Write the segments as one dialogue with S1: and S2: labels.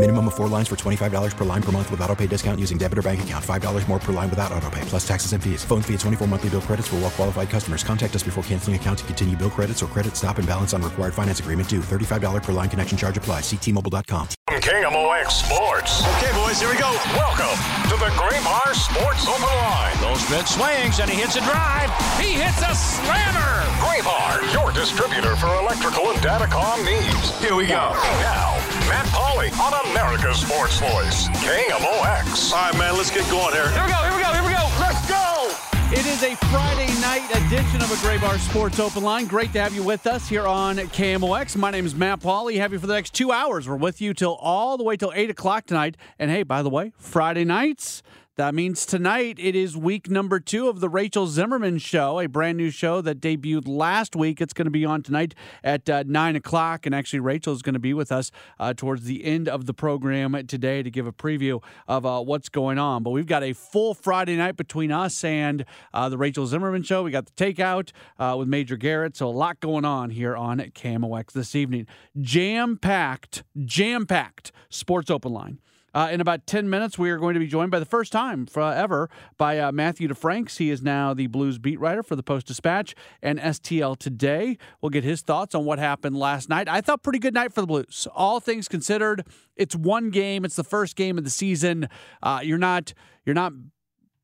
S1: Minimum of four lines for $25 per line per month with auto pay discount using debit or bank account. $5 more per line without auto pay, plus taxes and fees. Phone fee at 24 monthly bill credits for well qualified customers. Contact us before canceling account to continue bill credits or credit stop and balance on required finance agreement due. $35 per line connection charge applies. Ctmobile.com.
S2: KMOX Sports.
S3: Okay, boys, here we go.
S2: Welcome to the Graybar Sports Open Line.
S4: Low spin swings and he hits a drive. He hits a slammer.
S2: Graybar, your distributor for electrical and datacom needs.
S3: Here we go.
S2: Now, Matt Pauley on America's Sports Voice, KMOX.
S3: All right, man, let's get going here.
S4: Here we go. Here we go. Here we go. Let's go.
S5: It is a Friday night edition of a Graybar Sports Open Line. Great to have you with us here on KMOX. My name is Matt Pauley. Have you for the next two hours. We're with you till all the way till eight o'clock tonight. And hey, by the way, Friday nights. That means tonight it is week number two of the Rachel Zimmerman Show, a brand new show that debuted last week. It's going to be on tonight at uh, nine o'clock, and actually Rachel is going to be with us uh, towards the end of the program today to give a preview of uh, what's going on. But we've got a full Friday night between us and uh, the Rachel Zimmerman Show. We got the takeout uh, with Major Garrett, so a lot going on here on KMOX this evening. Jam packed, jam packed Sports Open Line. Uh, in about 10 minutes, we are going to be joined by the first time uh, ever by uh, Matthew DeFranks. He is now the Blues beat writer for the Post Dispatch and STL Today. We'll get his thoughts on what happened last night. I thought pretty good night for the Blues. All things considered, it's one game. It's the first game of the season. Uh, you're not you're not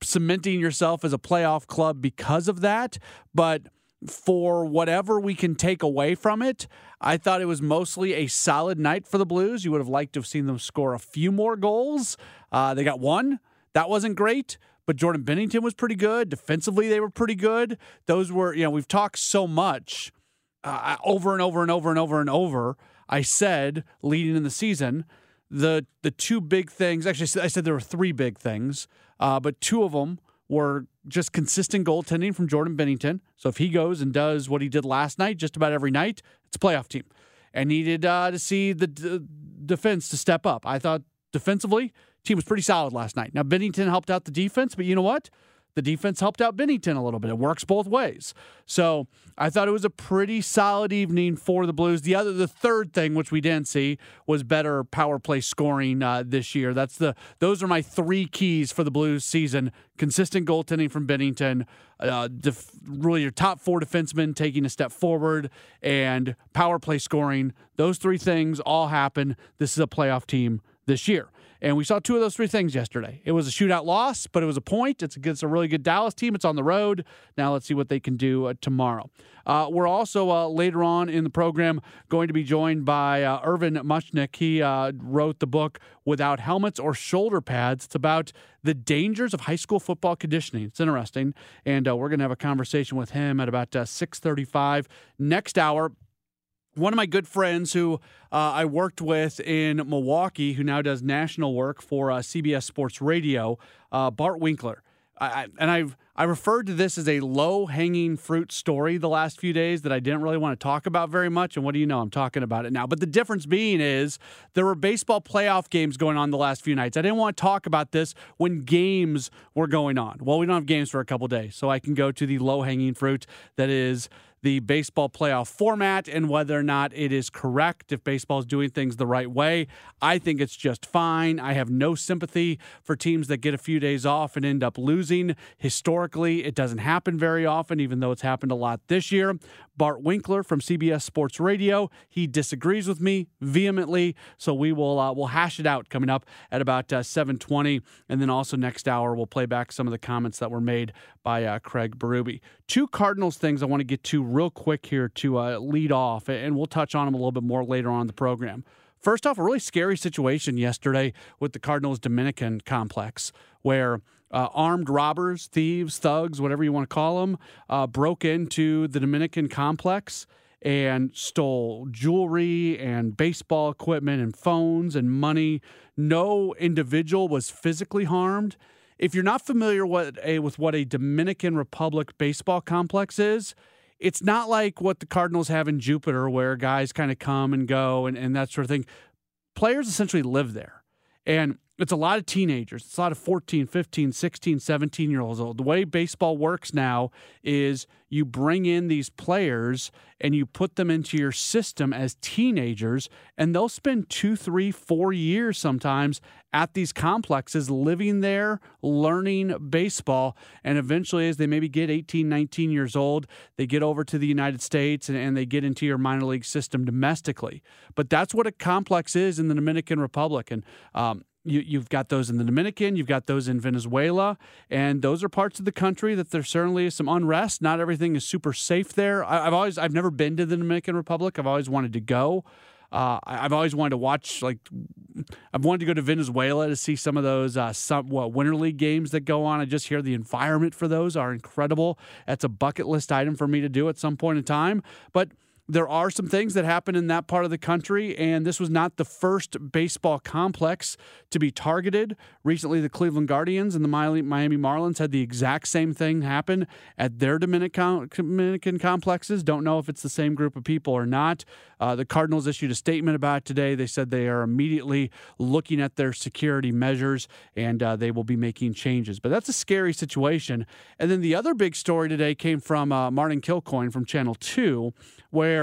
S5: cementing yourself as a playoff club because of that, but for whatever we can take away from it, I thought it was mostly a solid night for the Blues. You would have liked to have seen them score a few more goals. Uh, they got one. That wasn't great, but Jordan Binnington was pretty good. Defensively, they were pretty good. Those were, you know, we've talked so much uh, over and over and over and over and over. I said leading in the season, the the two big things. Actually, I said there were three big things, uh, but two of them were just consistent goaltending from Jordan Binnington. So if he goes and does what he did last night, just about every night, it's a playoff team. And needed uh, to see the d- defense to step up. I thought defensively, team was pretty solid last night. Now Binnington helped out the defense, but you know what? The defense helped out Binnington a little bit. It works both ways. So I thought it was a pretty solid evening for the Blues. The other, the third thing, which we didn't see, was better power play scoring uh, this year. That's the those are my three keys for the Blues season: consistent goaltending from Binnington, uh, def, really your top four defensemen taking a step forward, and power play scoring. Those three things all happen. This is a playoff team this year. And we saw two of those three things yesterday. It was a shootout loss, but it was a point. It's against a really good Dallas team. It's on the road. Now let's see what they can do uh, tomorrow. Uh, we're also uh, later on in the program going to be joined by uh, Irvin Muchnick. He uh, wrote the book Without Helmets or Shoulder Pads. It's about the dangers of high school football conditioning. It's interesting, and uh, we're going to have a conversation with him at about 6:35 next hour one of my good friends who uh, I worked with in Milwaukee, who now does national work for uh, CBS Sports Radio, uh, Bart Winkler. I, and I've I referred to this as a low hanging fruit story the last few days that I didn't really want to talk about very much. And what do you know? I'm talking about it now. But the difference being is there were baseball playoff games going on the last few nights. I didn't want to talk about this when games were going on. Well, we don't have games for a couple days, so I can go to the low hanging fruit that is the baseball playoff format and whether or not it is correct, if baseball is doing things the right way. I think it's just fine. I have no sympathy for teams that get a few days off and end up losing. Historically, it doesn't happen very often, even though it's happened a lot this year. Bart Winkler from CBS Sports Radio, he disagrees with me vehemently, so we will uh, we'll hash it out coming up at about uh, 7:20, and then also next hour we'll play back some of the comments that were made by uh, Craig Berube. Two Cardinals things I want to get to real quick here to uh, lead off, and we'll touch on them a little bit more later on the program. First off, a really scary situation yesterday with the Cardinals Dominican complex where uh, armed robbers, thieves, thugs, whatever you want to call them, uh, broke into the Dominican complex and stole jewelry and baseball equipment and phones and money. No individual was physically harmed. If you're not familiar what a, with what a Dominican Republic baseball complex is, it's not like what the Cardinals have in Jupiter, where guys kind of come and go and, and that sort of thing. Players essentially live there. And it's a lot of teenagers. It's a lot of 14, 15, 16, 17 year olds old. The way baseball works now is you bring in these players and you put them into your system as teenagers, and they'll spend two, three, four years sometimes at these complexes living there, learning baseball. And eventually, as they maybe get 18, 19 years old, they get over to the United States and, and they get into your minor league system domestically. But that's what a complex is in the Dominican Republic. And um, you, have got those in the Dominican, you've got those in Venezuela, and those are parts of the country that there certainly is some unrest. Not everything is super safe there. I, have always, I've never been to the Dominican Republic. I've always wanted to go. Uh, I've always wanted to watch, like, I've wanted to go to Venezuela to see some of those uh, some what winter league games that go on. I just hear the environment for those are incredible. That's a bucket list item for me to do at some point in time. But there are some things that happen in that part of the country, and this was not the first baseball complex to be targeted. Recently, the Cleveland Guardians and the Miami Marlins had the exact same thing happen at their Dominican, complexes. Don't know if it's the same group of people or not. Uh, the Cardinals issued a statement about today. They said they are immediately looking at their security measures and uh, they will be making changes. But that's a scary situation. And then the other big story today came from uh, Martin Kilcoyne from Channel 2 where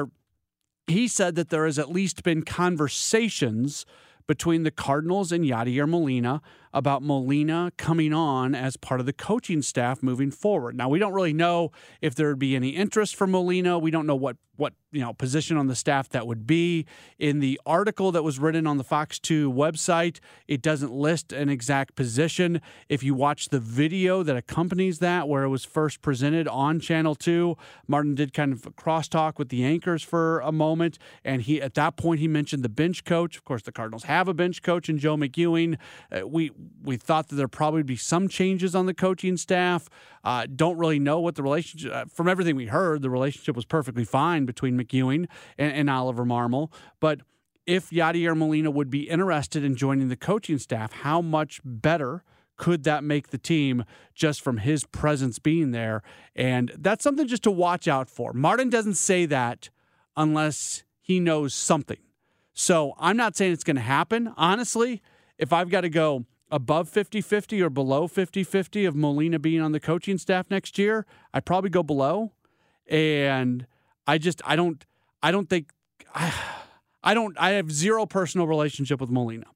S5: he said that there has at least been conversations between the Cardinals and Yadier Molina about Molina coming on as part of the coaching staff moving forward. Now, we don't really know if there would be any interest for Molina. We don't know what what you know position on the staff that would be. In the article that was written on the Fox 2 website, it doesn't list an exact position. If you watch the video that accompanies that, where it was first presented on Channel 2, Martin did kind of crosstalk with the anchors for a moment, and he at that point he mentioned the bench coach. Of course, the Cardinals have a bench coach in Joe McEwing. Uh, we we thought that there probably be some changes on the coaching staff. Uh, don't really know what the relationship. Uh, from everything we heard, the relationship was perfectly fine between McEwing and, and Oliver Marmol. But if Yadier Molina would be interested in joining the coaching staff, how much better could that make the team just from his presence being there? And that's something just to watch out for. Martin doesn't say that unless he knows something. So I'm not saying it's going to happen. Honestly, if I've got to go above 50 50 or below 50 50 of Molina being on the coaching staff next year, I'd probably go below. And I just, I don't, I don't think, I, I don't, I have zero personal relationship with Molina.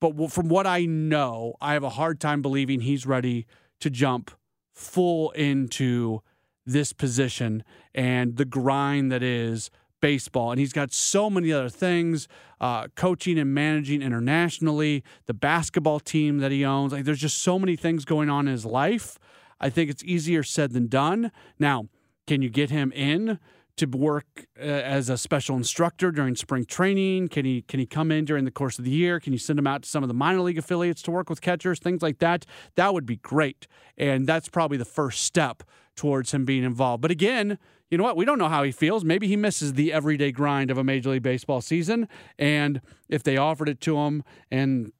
S5: But from what I know, I have a hard time believing he's ready to jump full into this position and the grind that is baseball. And he's got so many other things uh, coaching and managing internationally, the basketball team that he owns. Like, there's just so many things going on in his life. I think it's easier said than done. Now, can you get him in? to work uh, as a special instructor during spring training? Can he can he come in during the course of the year? Can you send him out to some of the minor league affiliates to work with catchers, things like that? That would be great, and that's probably the first step towards him being involved. But again, you know what? We don't know how he feels. Maybe he misses the everyday grind of a Major League Baseball season. And if they offered it to him and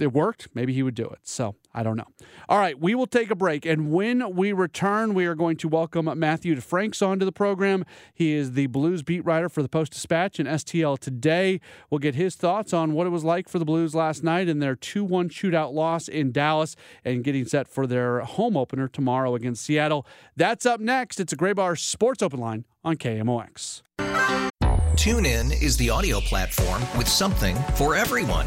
S5: it worked, maybe he would do it. So I don't know. All right, we will take a break. And when we return, we are going to welcome Matthew DeFranks onto the program. He is the Blues beat writer for the Post Dispatch and STL Today. We'll get his thoughts on what it was like for the Blues last night in their 2 1 shootout loss in Dallas and getting set for their home opener tomorrow against Seattle. That's up next. It's a Graybar Sports Open Line on KMOX.
S6: Tune in is the audio platform with something for everyone.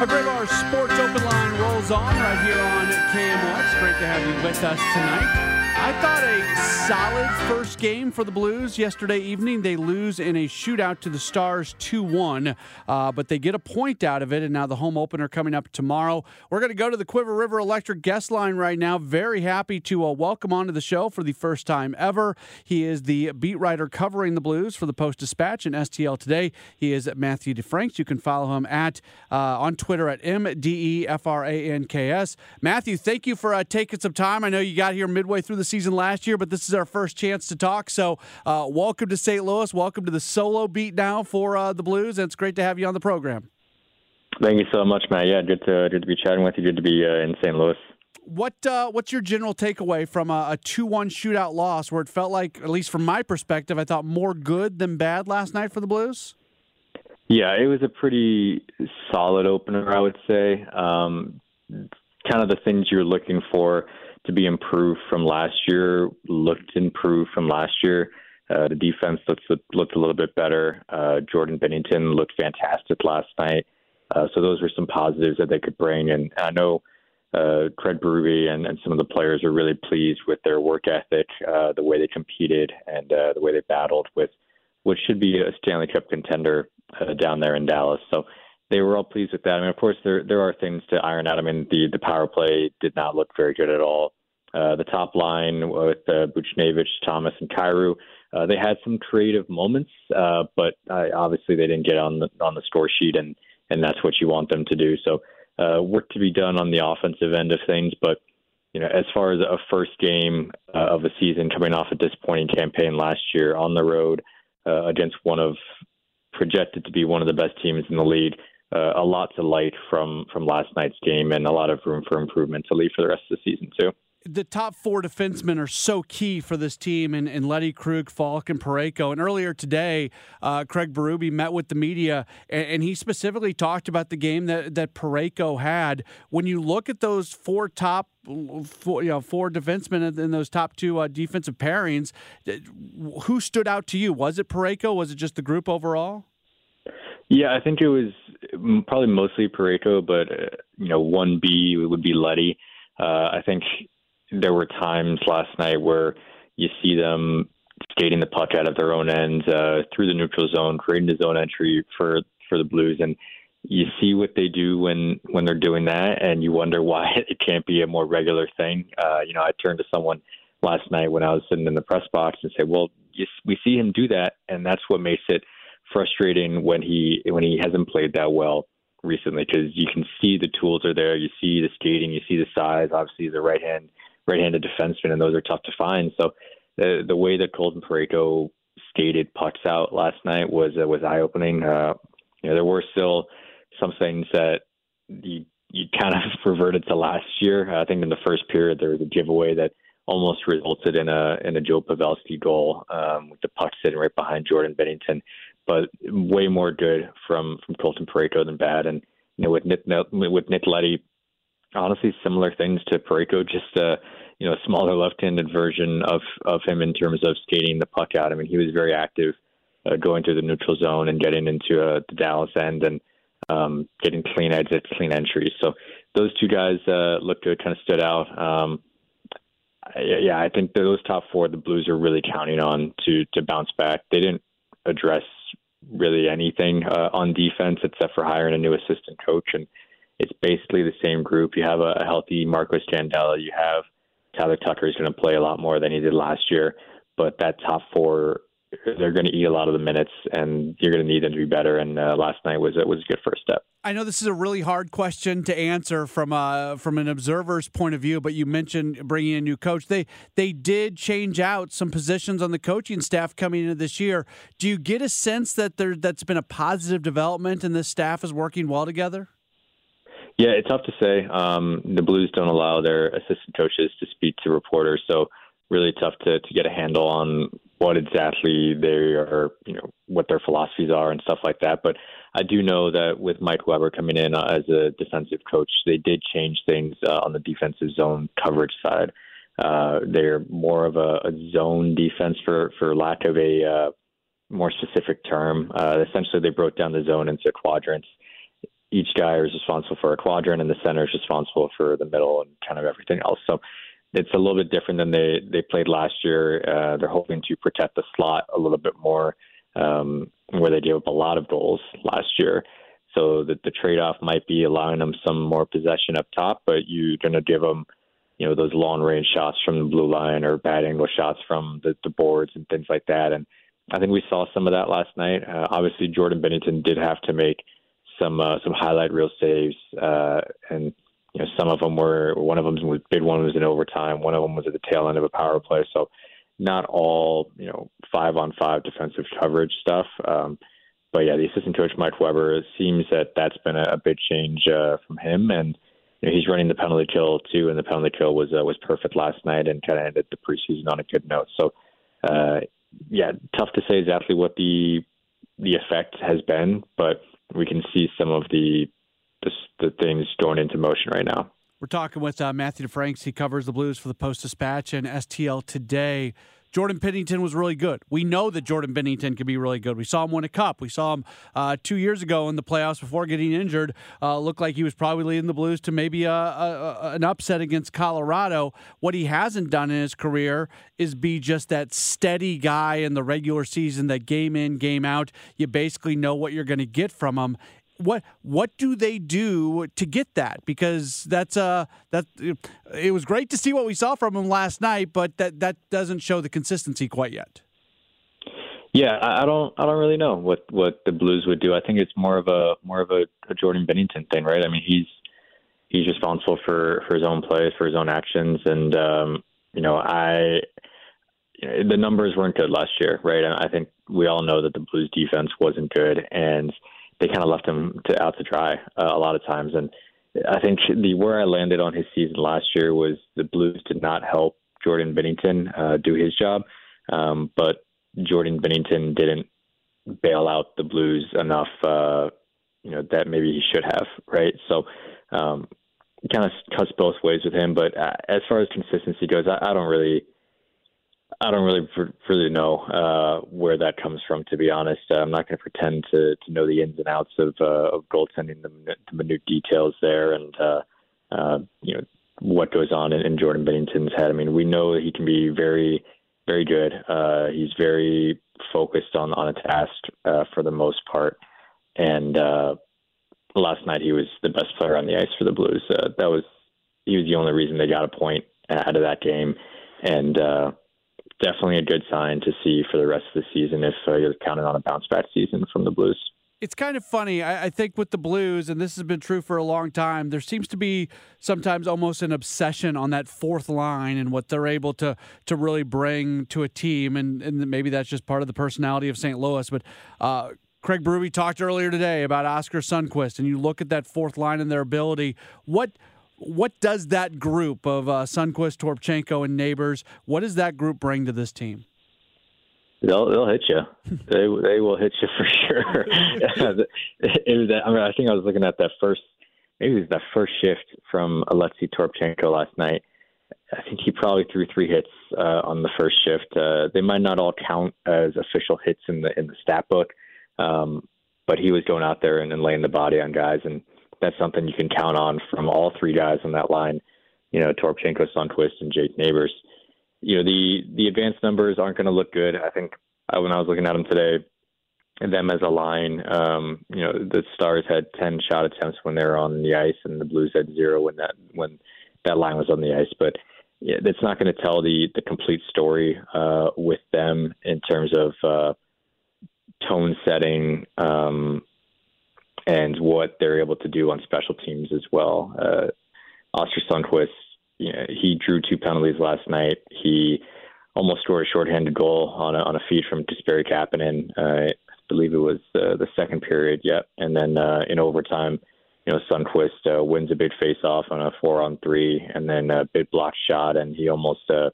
S5: A Graybar Sports Open Line rolls on right here on KMOX. Great to have you with us tonight. I thought a solid first game for the Blues yesterday evening. They lose in a shootout to the Stars 2 1, uh, but they get a point out of it, and now the home opener coming up tomorrow. We're going to go to the Cuivre River Electric guest line right now. Very happy to uh, welcome onto the show for the first time ever. He is the beat writer covering the Blues for the Post Dispatch and STL Today. He is Matthew DeFranks. You can follow him at uh, on Twitter at M D E F R A N K S. Matthew, thank you for uh, taking some time. I know you got here midway through the season last year, but this is our first chance to talk. So, uh, welcome to St. Louis. Welcome to the solo beat now for uh, the Blues, and it's great to have you on the program.
S7: Thank you so much, Matt. Yeah, good to good to be chatting with you. Good to be uh, in St. Louis.
S5: What uh, what's your general takeaway from a, a two-one shootout loss, where it felt like, at least from my perspective, I thought more good than bad last night for the Blues?
S7: Yeah, it was a pretty solid opener, I would say. Um, kind of the things you're looking for to be improved from last year looked improved from last year. Uh, the defense looked looked a little bit better. Uh, Jordan Binnington looked fantastic last night. Uh, so those were some positives that they could bring. And I know uh, Craig Berube and, and some of the players are really pleased with their work ethic, uh, the way they competed, and uh, the way they battled with what should be a Stanley Cup contender uh, down there in Dallas. So they were all pleased with that. I mean, of course, there there are things to iron out. I mean, the the power play did not look very good at all. Uh, the top line with uh, Buchnevich, Thomas, and Kyrou, uh, they had some creative moments, uh, but uh, obviously they didn't get on the on the score sheet, and and that's what you want them to do. So uh, work to be done on the offensive end of things, but you know, as far as a first game uh, of a season coming off a disappointing campaign last year on the road uh, against one of projected to be one of the best teams in the league, uh, a lot to like from from last night's game, and a lot of room for improvement to leave for the rest of the season too
S5: the top four defensemen are so key for this team, and, and Leddy Krug, Faulk, and Parayko. And earlier today, uh, Craig Berube met with the media, and, and, he specifically talked about the game that that Parayko had. When you look at those four top, four, you know, four defensemen in those top two uh, defensive pairings, who stood out to you? Was it Parayko? Was it just the group overall?
S7: Yeah, I think it was probably mostly Parayko, but uh, you know, one B would be Leddy. Uh, I think there were times last night where you see them skating the puck out of their own ends uh, through the neutral zone, creating the zone entry for for the Blues, and you see what they do when when they're doing that, and you wonder why it can't be a more regular thing. Uh, you know, I turned to someone last night when I was sitting in the press box and said, "Well, you, we see him do that, and that's what makes it frustrating when he when he hasn't played that well." recently because you can see the tools are there you see the skating you see the size obviously the right hand right-handed defenseman, and those are tough to find. So the the way that Colton Parayko skated pucks out last night was uh, was eye opening. Uh, you know, there were still some things that you you kind of reverted to last year. I think in the first period there was a giveaway that almost resulted in a in a Joe Pavelski goal um, with the puck sitting right behind Jordan Binnington, but way more good from from Colton Parayko than bad. And you know with Nick with Nick Leddy honestly similar things to Parayko, just a you know smaller left-handed version of of him in terms of skating the puck out. I mean, he was very active uh, going through the neutral zone and getting into uh, the Dallas end and um, getting clean exits, clean entries. So those two guys uh, looked good, kind of stood out. Um, yeah, I think those top four, the Blues are really counting on to to bounce back. They didn't address really anything uh, on defense except for hiring a new assistant coach. And it's basically the same group. You have a, a healthy Marco Scandella. You have Tyler Tucker is going to play a lot more than he did last year. But that top four they're going to eat a lot of the minutes, and you're going to need them to be better. And uh, last night was was a good first step.
S5: I know this is a really hard question to answer from a from an observer's point of view, but you mentioned bringing in a new coach. They they did change out some positions on the coaching staff coming into this year. Do you get a sense that there that's been a positive development and this staff is working well together?
S7: Yeah, it's tough to say. Um, the Blues don't allow their assistant coaches to speak to reporters, so really tough to, to get a handle on what exactly they are, you know, what their philosophies are and stuff like that. But I do know that with Mike Weber coming in uh, as a defensive coach, they did change things uh, on the defensive zone coverage side. Uh, they're more of a, a zone defense for, for lack of a uh, more specific term. Uh, essentially, they broke down the zone into quadrants. Each guy is responsible for a quadrant, and the center is responsible for the middle and kind of everything else. So it's a little bit different than they they played last year. Uh, they're hoping to protect the slot a little bit more, um, where they gave up a lot of goals last year. So the, the trade off might be allowing them some more possession up top, but you're going to give them, you know, those long range shots from the blue line or bad angle shots from the, the boards and things like that. And I think we saw some of that last night. Uh, obviously, Jordan Binnington did have to make some uh, some highlight reel saves, uh, and you know, some of them were one of them was big one was in overtime, one of them was at the tail end of a power play. So not all you know five on five defensive coverage stuff. Um, but yeah, the assistant coach Mike Weber it seems that that's been a, a big change uh, from him, and you know, he's running the penalty kill too, and the penalty kill was uh, was perfect last night and kind of ended the preseason on a good note. So uh, yeah, tough to say exactly what the the effect has been, but we can see some of the the, things going into motion right now.
S5: We're talking with uh, Matthew DeFranks. He covers the Blues for the Post Dispatch and STL today. Jordan Binnington was really good. We know that Jordan Binnington can be really good. We saw him win a cup. We saw him uh, two years ago in the playoffs before getting injured. Uh, looked like he was probably leading the Blues to maybe a, a, an upset against Colorado. What he hasn't done in his career is be just that steady guy in the regular season that game in, game out. You basically know what you're going to get from him what what do they do to get that? Because that's uh that it was great to see what we saw from him last night, but that that doesn't show the consistency quite yet.
S7: Yeah, I don't I don't really know what what the Blues would do. I think it's more of a more of a, a Jordan Binnington thing, right? I mean, he's he's responsible for for his own plays, for his own actions, and um, you know, I the numbers weren't good last year, right? And I think we all know that the Blues defense wasn't good, and they kind of left him to out to dry uh, a lot of times. And I think the where I landed on his season last year was the Blues did not help Jordan Binnington uh, do his job, um, but Jordan Binnington didn't bail out the Blues enough. Uh, you know that maybe he should have, right? So, um, kind of cuts both ways with him. But uh, as far as consistency goes, I, I don't really I don't really really know uh, where that comes from. To be honest, I'm not going to pretend to to know the ins and outs of uh, of goaltending, the, the minute details there, and uh, uh, you know what goes on in, in Jordan Binnington's head. I mean, we know that he can be very very good. Uh, he's very focused on on a task uh, for the most part, and uh, last night he was the best player on the ice for the Blues. Uh, that was he was the only reason they got a point out of that game, and. Uh, definitely a good sign to see for the rest of the season if uh, you're counting on a bounce back season from the Blues.
S5: It's kind of funny. I, I, think with the Blues, and this has been true for a long time, there seems to be sometimes almost an obsession on that fourth line and what they're able to to really bring to a team. And, and maybe that's just part of the personality of St. Louis. But uh, Craig Berube talked earlier today about Oskar Sundqvist, and you look at that fourth line and their ability. What – what does that group of uh, Sundqvist, Toropchenko, and Neighbours? What does that group bring to this team?
S7: They'll they'll hit you. they they will hit you for sure. I mean, I think I was looking at that first. Maybe it was that first shift from Alexey Toropchenko last night. I think he probably threw three hits uh, on the first shift. Uh, they might not all count as official hits in the in the stat book, um, but he was going out there and, and laying the body on guys and that's something you can count on from all three guys on that line. You know, Toropchenko, Sundqvist, and Jake Neighbours. You know, the the advanced numbers aren't going to look good. I think uh, when I was looking at them today, them as a line. Um, you know, the Stars had ten shot attempts when they were on the ice, and the Blues had zero when that when that line was on the ice. But yeah, that's not going to tell the the complete story uh, with them in terms of uh, tone setting um, and what they're able to do on special teams as well. Uh, Oskar Sundqvist, you know, he drew two penalties last night. He almost scored a shorthanded goal on a, on a feed from Kasperi Kapanen. Uh, I believe it was uh, the second period. Yep, and then uh, in overtime, you know, Sundqvist uh, wins a big face-off on a four-on-three, and then a big block shot, and he almost uh,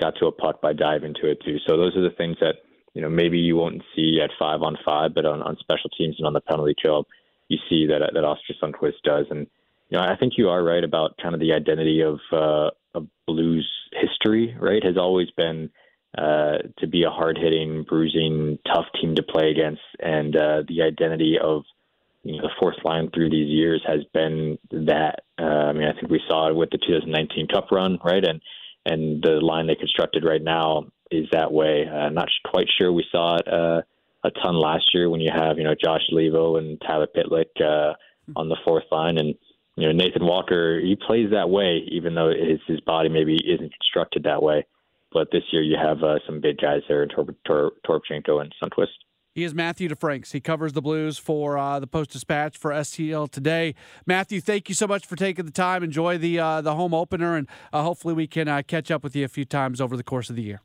S7: got to a puck by diving to it too. So those are the things that you know maybe you won't see at five on five, but on, on special teams and on the penalty kill, you see that that Oskar Sundqvist does. And you know, I think you are right about kind of the identity of uh, of Blues history. Right, has always been uh, to be a hard hitting, bruising, tough team to play against, and uh, the identity of you know the fourth line through these years has been that. Uh, I mean, I think we saw it with the 2019 Cup run, right, and and the line they constructed right now is that way. Uh, not quite sure we saw it uh, a ton last year when you have you know Josh Leivo and Tyler Pitlick uh, on the fourth line, and you know Nathan Walker he plays that way, even though his his body maybe isn't constructed that way. But this year you have uh, some big guys there, Tor- Tor- Toropchenko and Sundqvist.
S5: He is Matthew DeFranks. He covers the Blues for uh, the Post Dispatch for STL today. Matthew, thank you so much for taking the time. Enjoy the uh, the home opener, and uh, hopefully we can uh, catch up with you a few times over the course of the year.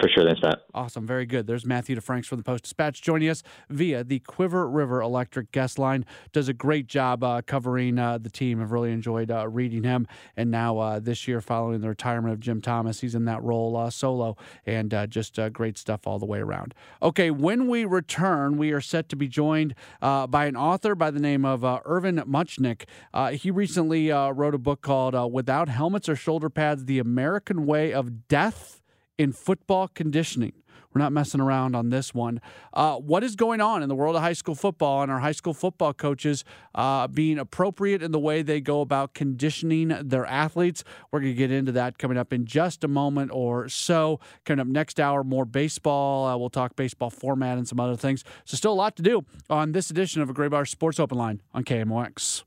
S7: For sure. Thanks, Matt.
S5: Awesome. Very good. There's Matthew DeFranks from the Post Dispatch joining us via the Cuivre River Electric guest line. Does a great job uh, covering uh, the team. I've really enjoyed uh, reading him. And now uh, this year, following the retirement of Jim Thomas, he's in that role uh, solo and uh, just great stuff all the way around. Okay, when we return, we are set to be joined by an author by the name of Irvin Muchnick. he recently wrote a book called Without Helmets or Shoulder Pads The American Way of Death in football conditioning. We're not messing around on this one. Uh, what is going on in the world of high school football and our high school football coaches uh, being appropriate in the way they go about conditioning their athletes? We're going to get into that coming up in just a moment or so. Coming up next hour, more baseball. Uh, we'll talk baseball format and some other things. So, still a lot to do on this edition of a Graybar Sports Open Line on KMOX.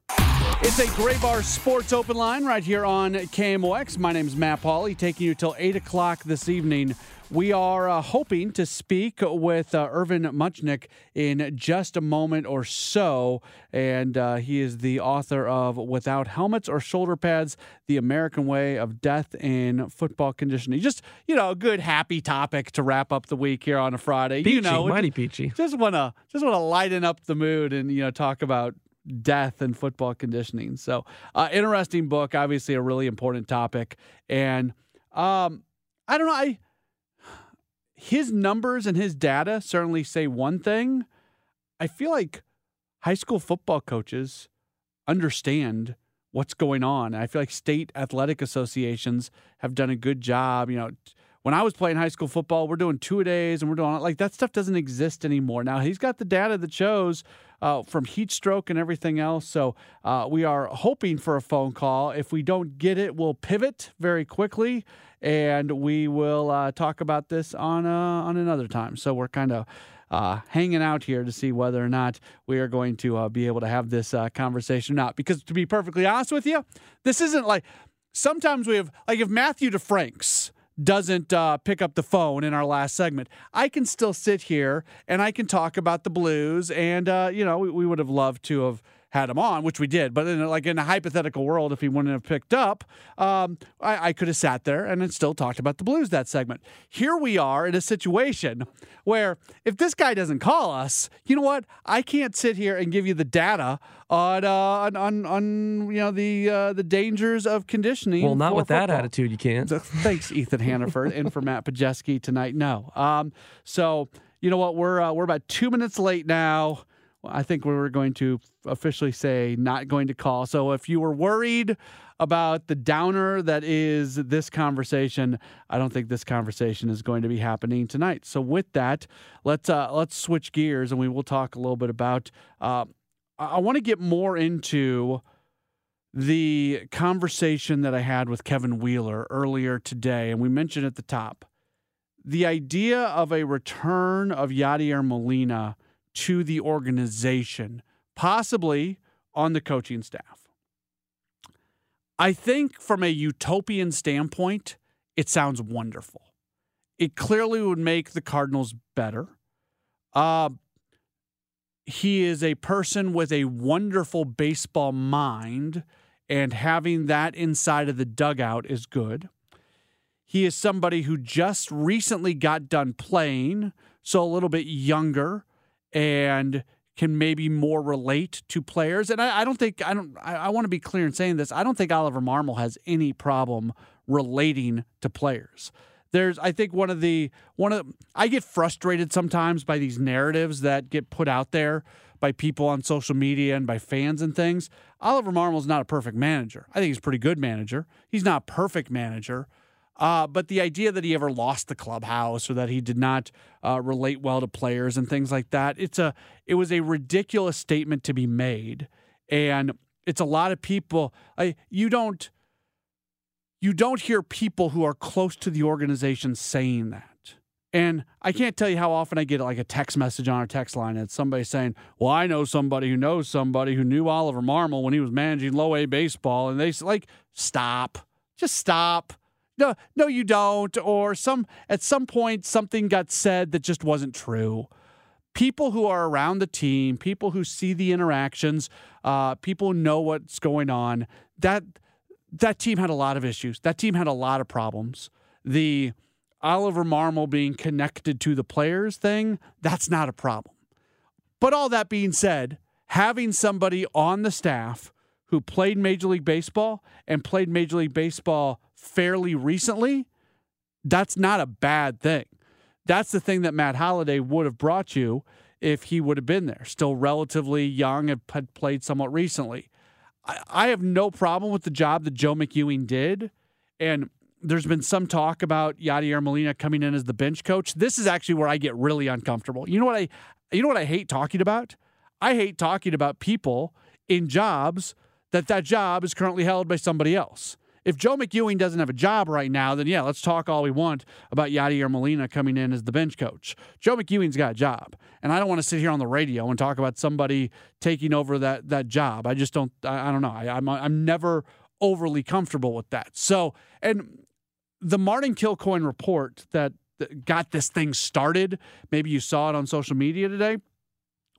S5: It's a Graybar Sports Open Line right here on KMOX. My name is Matt Pauley, taking you till 8 o'clock this evening we are uh, hoping to speak with uh, Irvin Muchnick in just a moment or so. And uh, he is the author of Without Helmets or Shoulder Pads The American Way of Death in Football Conditioning. Just, you know, a good, happy topic to wrap up the week here on a Friday.
S8: Peachy,
S5: you know,
S8: mighty peachy.
S5: Just want to just want to lighten up the mood and, you know, talk about death and football conditioning. So, uh, interesting book, obviously a really important topic. And um, I don't know. I his numbers and his data certainly say one thing. I feel like high school football coaches understand what's going on. I feel like state athletic associations have done a good job. You know, when I was playing high school football, we're doing two days and we're doing like that stuff doesn't exist anymore. Now he's got the data that shows uh, from heat stroke and everything else. So uh, we are hoping for a phone call. If we don't get it, we'll pivot very quickly and we will uh, talk about this on uh, on another time. So we're kind of uh, hanging out here to see whether or not we are going to uh, be able to have this conversation or not. Because to be perfectly honest with you, this isn't like sometimes we have like if Matthew DeFranks doesn't uh, pick up the phone in our last segment, I can still sit here and I can talk about the Blues. And, uh, you know, we, we, would have loved to have had him on, which we did. But in like in a hypothetical world, if he wouldn't have picked up, um, I, I could have sat there and still talked about the Blues that segment. Here we are in a situation where if this guy doesn't call us, you know what? I can't sit here and give you the data on uh, on, on, on you know the uh, the dangers of conditioning.
S8: Well, not with
S5: football.
S8: that attitude, you can't.
S5: Thanks, Ethan Hannaford, and for Matt Pajeski tonight. No, um, so you know what? We're uh, we're about two minutes late now. I think we were going to officially say not going to call. So if you were worried about the downer that is this conversation, I don't think this conversation is going to be happening tonight. So with that, let's uh, let's switch gears and we will talk a little bit about. Uh, I want to get more into the conversation that I had with Kevin Wheeler earlier today, and we mentioned at the top the idea of a return of Yadier Molina to the organization, possibly on the coaching staff. I think from a utopian standpoint, it sounds wonderful. It clearly would make the Cardinals better. Uh, he is a person with a wonderful baseball mind, and having that inside of the dugout is good. He is somebody who just recently got done playing, so a little bit younger and can maybe more relate to players. And I, I don't think I don't I, I want to be clear in saying this. I don't think Oliver Marmol has any problem relating to players. There's I think one of the one of I get frustrated sometimes by these narratives that get put out there by people on social media and by fans and things. Oliver Marmol's not a perfect manager. I think he's a pretty good manager. He's not a perfect manager. Uh, but the idea that he ever lost the clubhouse or that he did not uh, relate well to players and things like that, it's a it was a ridiculous statement to be made, and it's a lot of people. I, you don't you don't hear people who are close to the organization saying that. And I can't tell you how often I get like a text message on our text line and somebody saying, Well, I know somebody who knows somebody who knew Oliver Marmol when he was managing low A baseball. And they like, stop. Just stop. No, no, you don't. Or some at some point something got said that just wasn't true. People who are around the team, people who see the interactions, uh, people who know what's going on, that that team had a lot of issues. That team had a lot of problems. The Oliver Marmol being connected to the players thing, that's not a problem. But all that being said, having somebody on the staff who played Major League Baseball and played Major League Baseball fairly recently, that's not a bad thing. That's the thing that Matt Holliday would have brought you if he would have been there. Still relatively young and had played somewhat recently. I, have no problem with the job that Joe McEwing did. And there's been some talk about Yadier Molina coming in as the bench coach. This is actually where I get really uncomfortable. You know what I you know what I hate talking about? I hate talking about people in jobs that that job is currently held by somebody else. If Joe McEwing doesn't have a job right now, then yeah, let's talk all we want about Yadier Molina coming in as the bench coach. Joe McEwing's got a job, and I don't want to sit here on the radio and talk about somebody taking over that that job. I just don't. I, I don't know. I, I'm I'm never overly comfortable with that. So, and the Martin Kilcoyne report that got this thing started, maybe you saw it on social media today.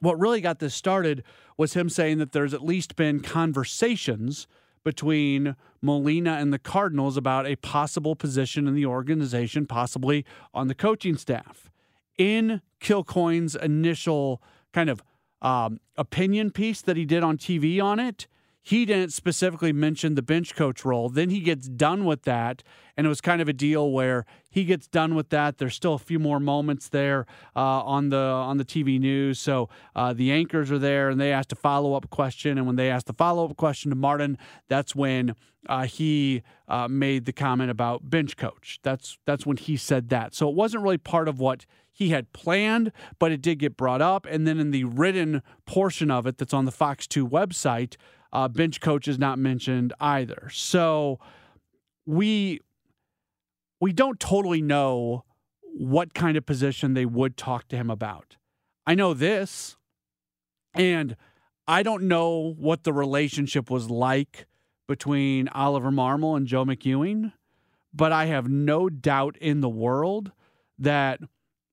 S5: What really got this started was him saying that there's at least been conversations between Molina and the Cardinals about a possible position in the organization, possibly on the coaching staff. In Kilcoyne's initial kind of um, opinion piece that he did on TV on it, he didn't specifically mention the bench coach role. Then he gets done with that, and it was kind of a deal where he gets done with that. There's still a few more moments there uh, on the on the TV news. So uh, the anchors are there, and they asked a follow up question. And when they asked the follow up question to Martin, that's when uh, he uh, made the comment about bench coach. That's that's when he said that. So it wasn't really part of what he had planned, but it did get brought up. And then in the written portion of it that's on the Fox 2 website, uh, bench coach is not mentioned either. So we we don't totally know what kind of position they would talk to him about. I know this, and I don't know what the relationship was like between Oliver Marmol and Joe McEwing, but I have no doubt in the world that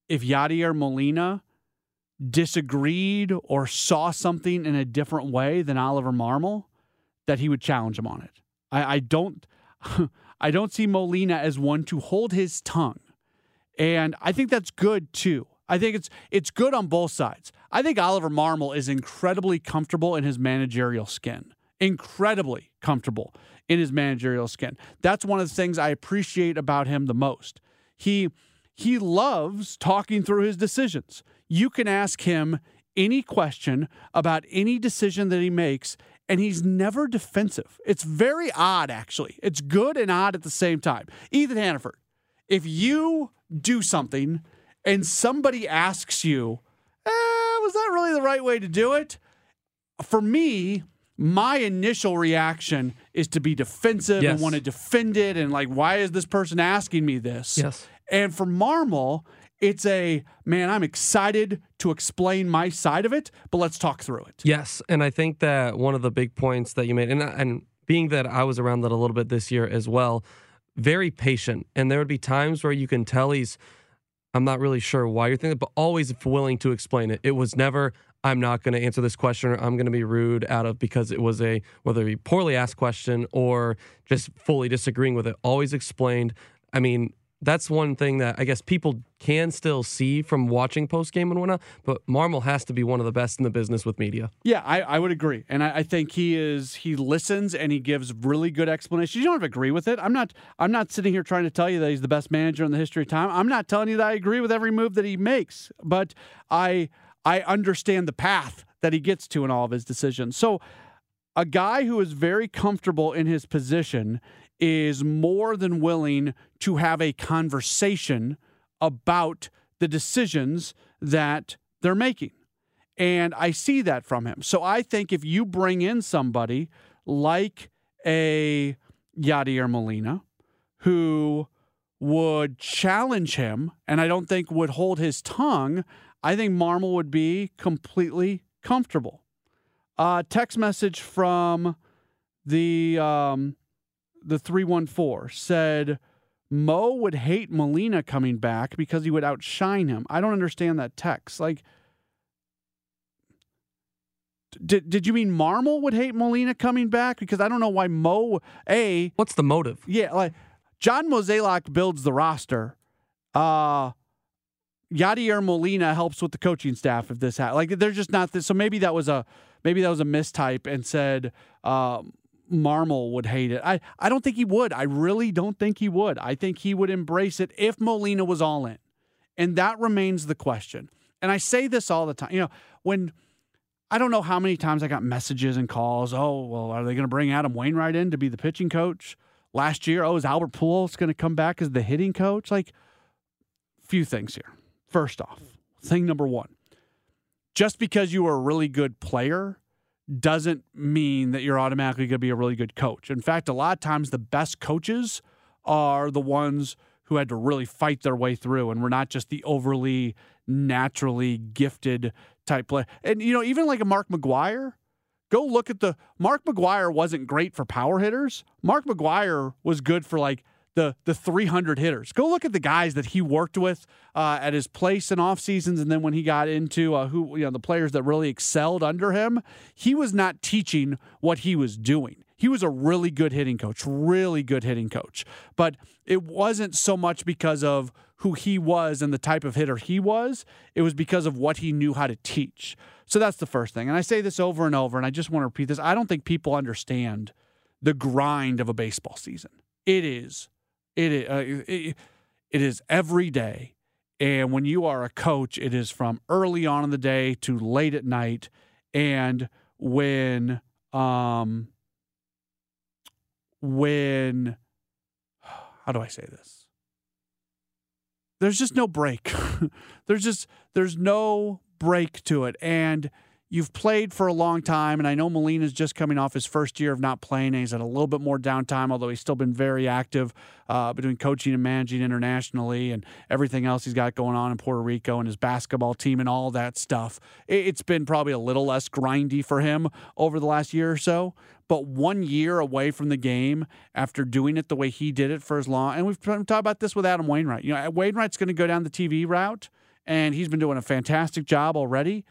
S5: if Yadier Molina disagreed or saw something in a different way than Oliver Marmol, that he would challenge him on it. I, I don't I don't see Molina as one to hold his tongue. And I think that's good too. I think it's it's good on both sides. I think Oliver Marmol is incredibly comfortable in his managerial skin. Incredibly comfortable in his managerial skin. That's one of the things I appreciate about him the most. He he loves talking through his decisions you can ask him any question about any decision that he makes, and he's never defensive. It's very odd, actually. It's good and odd at the same time. Ethan Hannaford, if you do something and somebody asks you, eh, was that really the right way to do it? For me, my initial reaction is to be defensive yes. and want to defend it and like, why is this person asking me this?
S8: Yes.
S5: And for Marmol, It's a man, I'm excited to explain my side of it, but let's talk through it.
S8: Yes, and I think that one of the big points that you made, and and being that I was around that a little bit this year as well, very patient, and there would be times where you can tell he's. I'm not really sure why you're thinking, but always willing to explain it. It was never, I'm not going to answer this question or I'm going to be rude out of because it was a whether it be poorly asked question or just fully disagreeing with it. Always explained. I mean, that's one thing that I guess people can still see from watching post game and whatnot. But Marmol has to be one of the best in the business with media.
S5: Yeah, I, I would agree, and I, I, think he is. He listens and he gives really good explanations. You don't have to agree with it. I'm not. I'm not sitting here trying to tell you that he's the best manager in the history of time. I'm not telling you that I agree with every move that he makes, but I I understand the path that he gets to in all of his decisions. So, a guy who is very comfortable in his position is more than willing to have a conversation about the decisions that they're making. And I see that from him. So I think if you bring in somebody like a Yadier Molina who would challenge him and I don't think would hold his tongue, I think Marmol would be completely comfortable. Uh, text message from the um, the 314 said Mo would hate Molina coming back because he would outshine him. I don't understand that text. Like, did, did you mean Marmol would hate Molina coming back? Because I don't know why Mo, A.
S8: What's the motive?
S5: Yeah, like John Mozeliak builds the roster. Uh, Yadier Molina helps with the coaching staff if this ha- like they're just not this. So maybe that was a maybe that was a mistype and said um, Marmol would hate it. I, I don't think he would. I really don't think he would. I think he would embrace it if Molina was all in. And that remains the question. And I say this all the time. You know, when I don't know how many times I got messages and calls. Oh, well, are they going to bring Adam Wainwright in to be the pitching coach? Last year, oh, is Albert Pujols going to come back as the hitting coach? Like, few things here. First off, thing number one, just because you are a really good player doesn't mean that you're automatically going to be a really good coach. In fact, a lot of times the best coaches are the ones who had to really fight their way through and we're not just the overly naturally gifted type player. And you know, even like a Mark McGwire, go look at the Mark McGwire wasn't great for power hitters. Mark McGwire was good for like the the 300 hitters. Go look at the guys that he worked with uh, at his place in off seasons, and then when he got into uh, who you know the players that really excelled under him, he was not teaching what he was doing. He was a really good hitting coach, really good hitting coach, but it wasn't so much because of who he was and the type of hitter he was. It was because of what he knew how to teach. So that's the first thing. And I say this over and over, and I just want to repeat this. I don't think people understand the grind of a baseball season. It is it uh, it, it is every day. And when you are a coach, it is from early on in the day to late at night. And when, um, when, how do I say this? There's just no break. there's just, there's no break to it. And, you've played for a long time, and I know Molina's just coming off his first year of not playing, and he's had a little bit more downtime, although he's still been very active uh, between coaching and managing internationally and everything else he's got going on in Puerto Rico and his basketball team and all that stuff. It's been probably a little less grindy for him over the last year or so. But one year away from the game after doing it the way he did it for as long, and we've talked about this with Adam Wainwright. You know, Wainwright's going to go down the TV route, and he's been doing a fantastic job already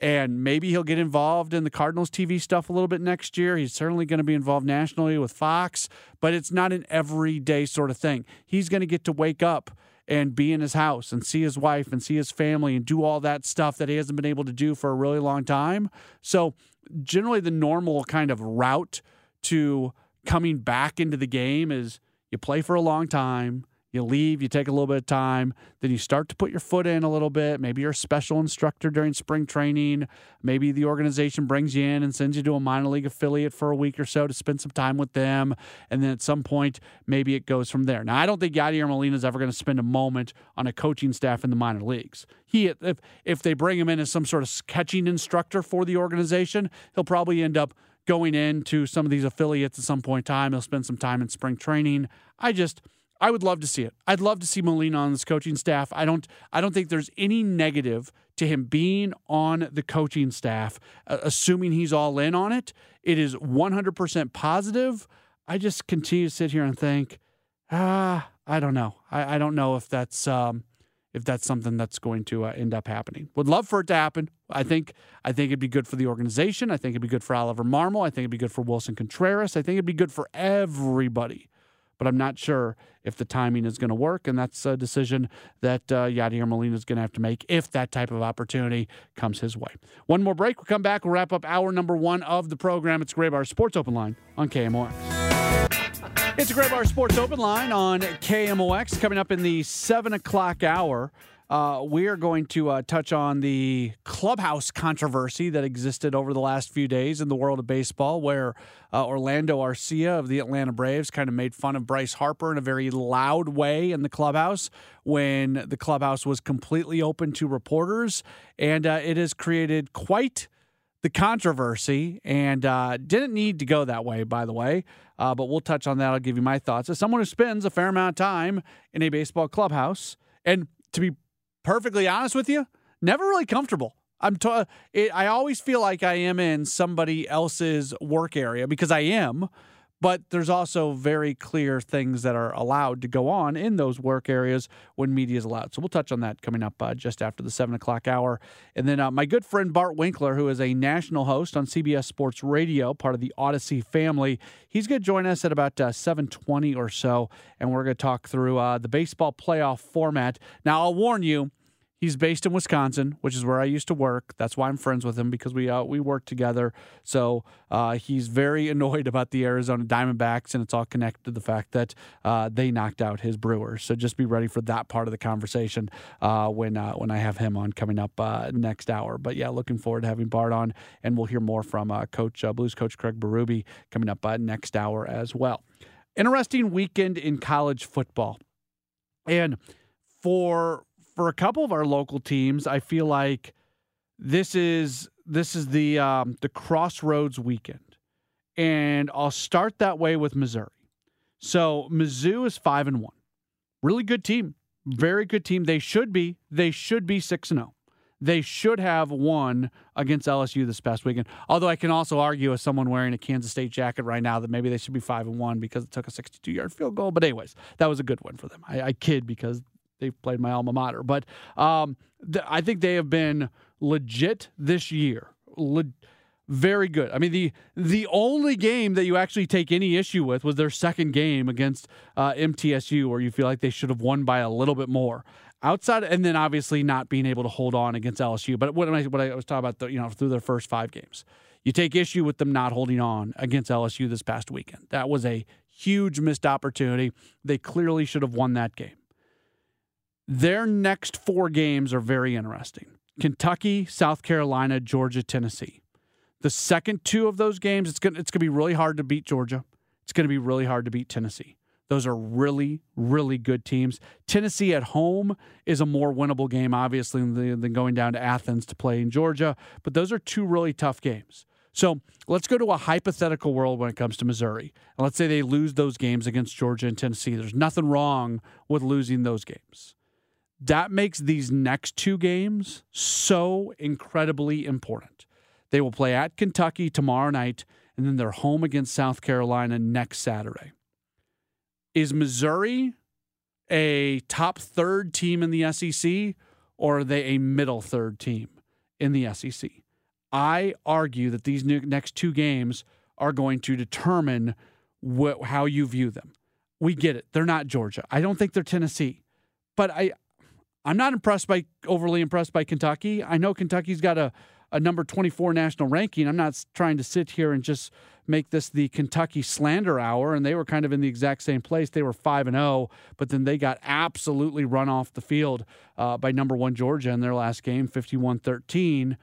S5: and maybe he'll get involved in the Cardinals TV stuff a little bit next year. He's certainly going to be involved nationally with Fox, but it's not an everyday sort of thing. He's going to get to wake up and be in his house and see his wife and see his family and do all that stuff that he hasn't been able to do for a really long time. So, generally, the normal kind of route to coming back into the game is you play for a long time, you leave, you take a little bit of time, then you start to put your foot in a little bit. Maybe you're a special instructor during spring training. Maybe the organization brings you in and sends you to a minor league affiliate for a week or so to spend some time with them. And then at some point, maybe it goes from there. Now, I don't think Yadier Molina is ever going to spend a moment on a coaching staff in the minor leagues. He, if, if they bring him in as some sort of catching instructor for the organization, he'll probably end up going into some of these affiliates at some point in time. He'll spend some time in spring training. I just I would love to see it. I'd love to see Molina on this coaching staff. I don't. I don't think there's any negative to him being on the coaching staff, uh, assuming he's all in on it. It is 100% positive. I just continue to sit here and think, ah, I don't know. I, I don't know if that's um, if that's something that's going to uh, end up happening. Would love for it to happen. I think I think it'd be good for the organization. I think it'd be good for Oliver Marmol. I think it'd be good for Willson Contreras. I think it'd be good for everybody but I'm not sure if the timing is going to work. And that's a decision that uh, Yadier Molina is going to have to make if that type of opportunity comes his way. One more break. We'll come back. We'll wrap up hour number one of the program. It's Graybar Sports Open Line on KMOX. It's Graybar Sports Open Line on KMOX coming up in the 7 o'clock hour. Uh, we are going to uh, touch on the clubhouse controversy that existed over the last few days in the world of baseball, where uh, Orlando Arcia of the Atlanta Braves kind of made fun of Bryce Harper in a very loud way in the clubhouse when the clubhouse was completely open to reporters. And uh, it has created quite the controversy and uh, didn't need to go that way, by the way. Uh, but we'll touch on that. I'll give you my thoughts. As someone who spends a fair amount of time in a baseball clubhouse, and to be perfectly honest with you, never really comfortable. I'm t- it, I always feel like I am in somebody else's work area because I am, but there's also very clear things that are allowed to go on in those work areas when media is allowed. So we'll touch on that coming up uh, just after the seven o'clock hour. And then uh, my good friend Bart Winkler, who is a national host on CBS Sports Radio, part of the Audacy family, he's going to join us at about uh, 7:20 or so, and we're going to talk through uh, the baseball playoff format. Now I'll warn you He's based in Wisconsin, which is where I used to work. That's why I'm friends with him because we uh, we work together. So uh, he's very annoyed about the Arizona Diamondbacks, and it's all connected to the fact that uh, they knocked out his Brewers. So just be ready for that part of the conversation uh, when uh, when I have him on coming up uh, next hour. But yeah, looking forward to having Bart on, and we'll hear more from Coach Blues Coach Craig Berube coming up next hour as well. Interesting weekend in college football, and for for a couple of our local teams, I feel like this is this is the um, the crossroads weekend, and I'll start that way with Missouri. So Mizzou is five and one, really good team, very good team. They should be they should be six and zero. Oh. They should have won against LSU this past weekend. Although I can also argue as someone wearing a Kansas State jacket right now that maybe they should be five and one because it took a 62 yard field goal. But anyways, that was a good one for them. I, I kid because they played my alma mater. But um, th- I think they have been legit this year. Le- very good. I mean the the only game that you actually take any issue with was their second game against uh, MTSU, where you feel like they should have won by a little bit more. Outside, and then obviously not being able to hold on against LSU. But what I what I was talking about, the, you know, through their first five games, you take issue with them not holding on against LSU this past weekend. That was a huge missed opportunity. They clearly should have won that game. Their next four games are very interesting Kentucky, South Carolina, Georgia, Tennessee. The second two of those games, it's going it's to be really hard to beat Georgia. It's going to be really hard to beat Tennessee. Those are really, really good teams. Tennessee at home is a more winnable game, obviously, than going down to Athens to play in Georgia. But those are two really tough games. So let's go to a hypothetical world when it comes to Missouri. And let's say they lose those games against Georgia and Tennessee. There's nothing wrong with losing those games that makes these next two games so incredibly important. They will play at Kentucky tomorrow night, and then they're home against South Carolina next Saturday. Is Missouri a top third team in the SEC, or are they a middle third team in the SEC? I argue that these next two games are going to determine wh- how you view them. We get it. They're not Georgia. I don't think they're Tennessee. But I, I'm not impressed by overly impressed by Kentucky. I know Kentucky's got a, a number 24 national ranking. I'm not trying to sit here and just make this the Kentucky slander hour and they were kind of in the exact same place. They were 5 and 0, but then they got absolutely run off the field uh, by number 1 Georgia in their last game, 51-13.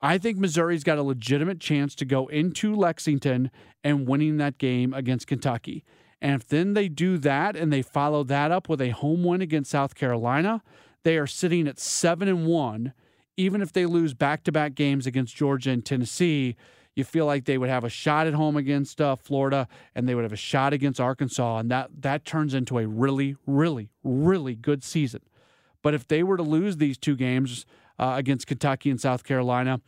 S5: I think Missouri's got a legitimate chance to go into Lexington and winning that game against Kentucky. And if then they do that and they follow that up with a home win against South Carolina, they are sitting at seven and one. Even if they lose back to back games against Georgia and Tennessee, you feel like they would have a shot at home against uh, Florida and they would have a shot against Arkansas, and that that turns into a really, really, really good season. But if they were to lose these two games uh, against Kentucky and South Carolina,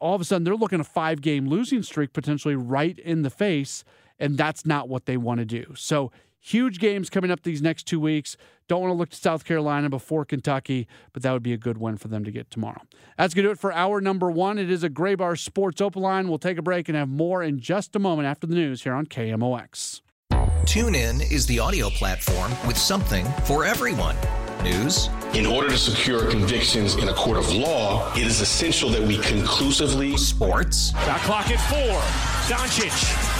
S5: all of a sudden they're looking a five game losing streak potentially right in the face, and that's not what they want to do. So huge games coming up these next two weeks. Don't want to look to South Carolina before Kentucky, but that would be a good win for them to get tomorrow. That's going to do it for hour number one. It is a Graybar Sports Open Line. We'll take a break and have more in just a moment after the news here on KMOX.
S6: Tune in is the audio platform with something for everyone. News.
S9: In order to secure convictions in a court of law, it is essential that we conclusively.
S6: Sports.
S4: Shot clock at four. Doncic.